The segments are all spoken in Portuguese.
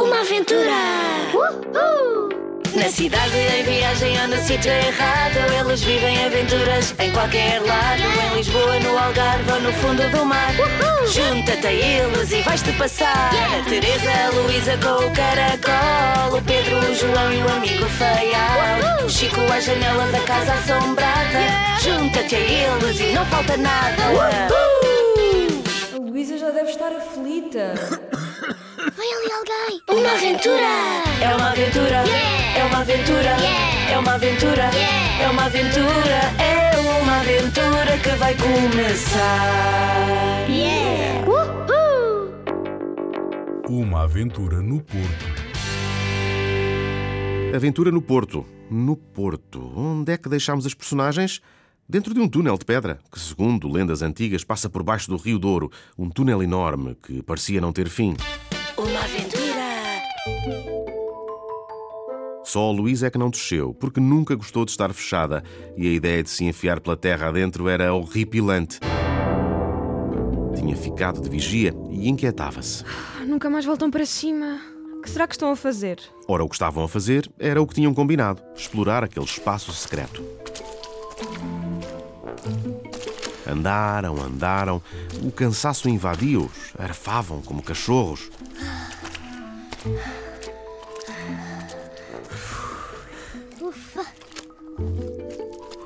Uma aventura! Na cidade, em viagem ou no sítio errado Eles vivem aventuras em qualquer lado. Em Lisboa, no Algarve ou no fundo do mar. Junta-te a eles e vais-te passar. A Teresa, a Luísa com o caracol. O Pedro, o João e o amigo feial O Chico à janela da casa assombrada. Junta-te a eles e não falta nada. A Luísa já deve estar aflita. Vai ali alguém! Uma aventura! É uma aventura, é uma aventura, é uma aventura, é uma aventura, é uma aventura que vai começar. Uhul! Uma aventura no Porto. Aventura no Porto. No Porto. Onde é que deixámos as personagens? Dentro de um túnel de pedra, que, segundo lendas antigas, passa por baixo do Rio Douro. Um túnel enorme que parecia não ter fim. Uma aventura. Só a Luísa é que não desceu, porque nunca gostou de estar fechada e a ideia de se enfiar pela terra adentro era horripilante. Tinha ficado de vigia e inquietava-se. Nunca mais voltam para cima. O que será que estão a fazer? Ora, o que estavam a fazer era o que tinham combinado: explorar aquele espaço secreto. Andaram, andaram, o cansaço invadiu-os, arfavam como cachorros. Ufa!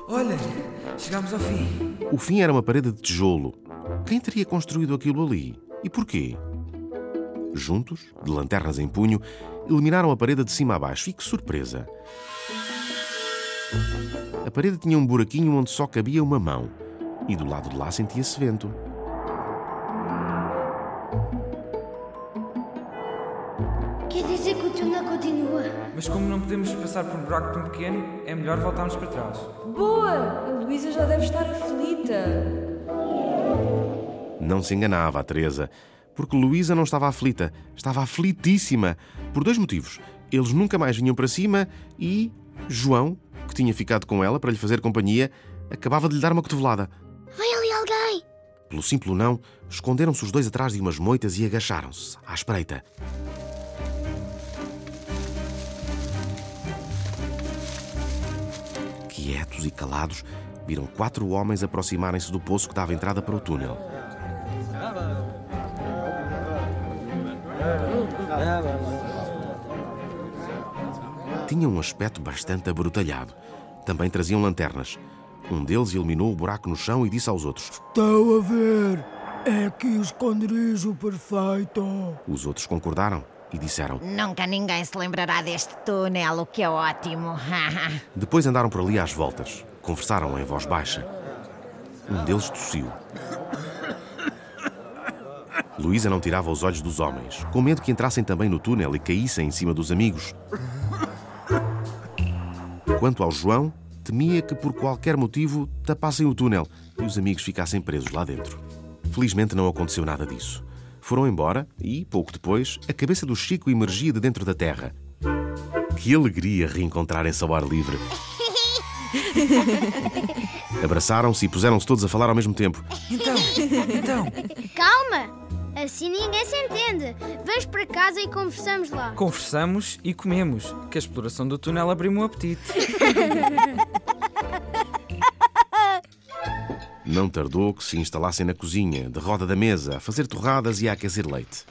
Olha, chegámos ao fim. O fim era uma parede de tijolo. Quem teria construído aquilo ali? E porquê? Juntos, de lanternas em punho, iluminaram a parede de cima a baixo. E que surpresa! A parede tinha um buraquinho onde só cabia uma mão. E do lado de lá sentia-se vento. Quer dizer que o túnel continua? Mas como não podemos passar por um buraco tão pequeno, é melhor voltarmos para trás. Boa! A Luísa já deve estar aflita. Não se enganava a Teresa, porque Luísa não estava aflita, estava aflitíssima. Por dois motivos. Eles nunca mais vinham para cima e João, que tinha ficado com ela para lhe fazer companhia, acabava de lhe dar uma cotovelada. Pelo simples não, esconderam-se os dois atrás de umas moitas e agacharam-se, à espreita. Quietos e calados, viram quatro homens aproximarem-se do poço que dava entrada para o túnel. Tinham um aspecto bastante abrutalhado. Também traziam lanternas. Um deles iluminou o buraco no chão e disse aos outros: Estão a ver? É aqui o esconderijo perfeito. Os outros concordaram e disseram. Nunca ninguém se lembrará deste túnel, o que é ótimo. Depois andaram por ali às voltas. Conversaram em voz baixa. Um deles tossiu. Luísa não tirava os olhos dos homens, com medo que entrassem também no túnel e caíssem em cima dos amigos. Quanto ao João, temia que por qualquer motivo tapassem o túnel e os amigos ficassem presos lá dentro. Felizmente não aconteceu nada disso. Foram embora e, pouco depois, a cabeça do Chico emergia de dentro da terra. Que alegria reencontrarem-se ao ar livre. Abraçaram-se e puseram-se todos a falar ao mesmo tempo. Então, então, Calma! Assim ninguém se entende. Vamos para casa e conversamos lá. conversamos e comemos, que a exploração do túnel abriu-me o apetite. Não tardou que se instalassem na cozinha, de roda da mesa, a fazer torradas e a aquecer leite.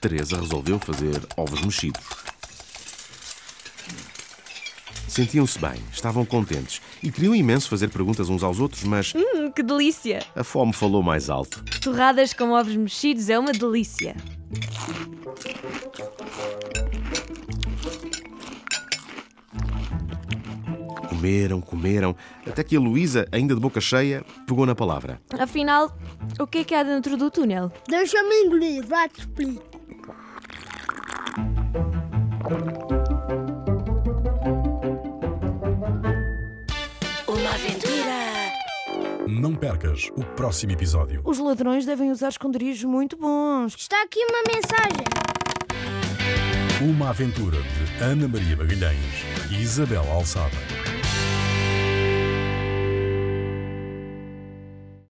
Teresa resolveu fazer ovos mexidos. Sentiam-se bem, estavam contentes e queriam imenso fazer perguntas uns aos outros, mas Hum, que delícia! a fome falou mais alto. Torradas com ovos mexidos é uma delícia. Comeram, comeram, até que a Luísa, ainda de boca cheia, pegou na palavra. Afinal, o que é que há dentro do túnel? Deixa-me engolir, vai-te explico. Não percas o próximo episódio. Os ladrões devem usar esconderijos muito bons. Está aqui uma mensagem. Uma aventura de Ana Maria Magalhães e Isabel Alçada.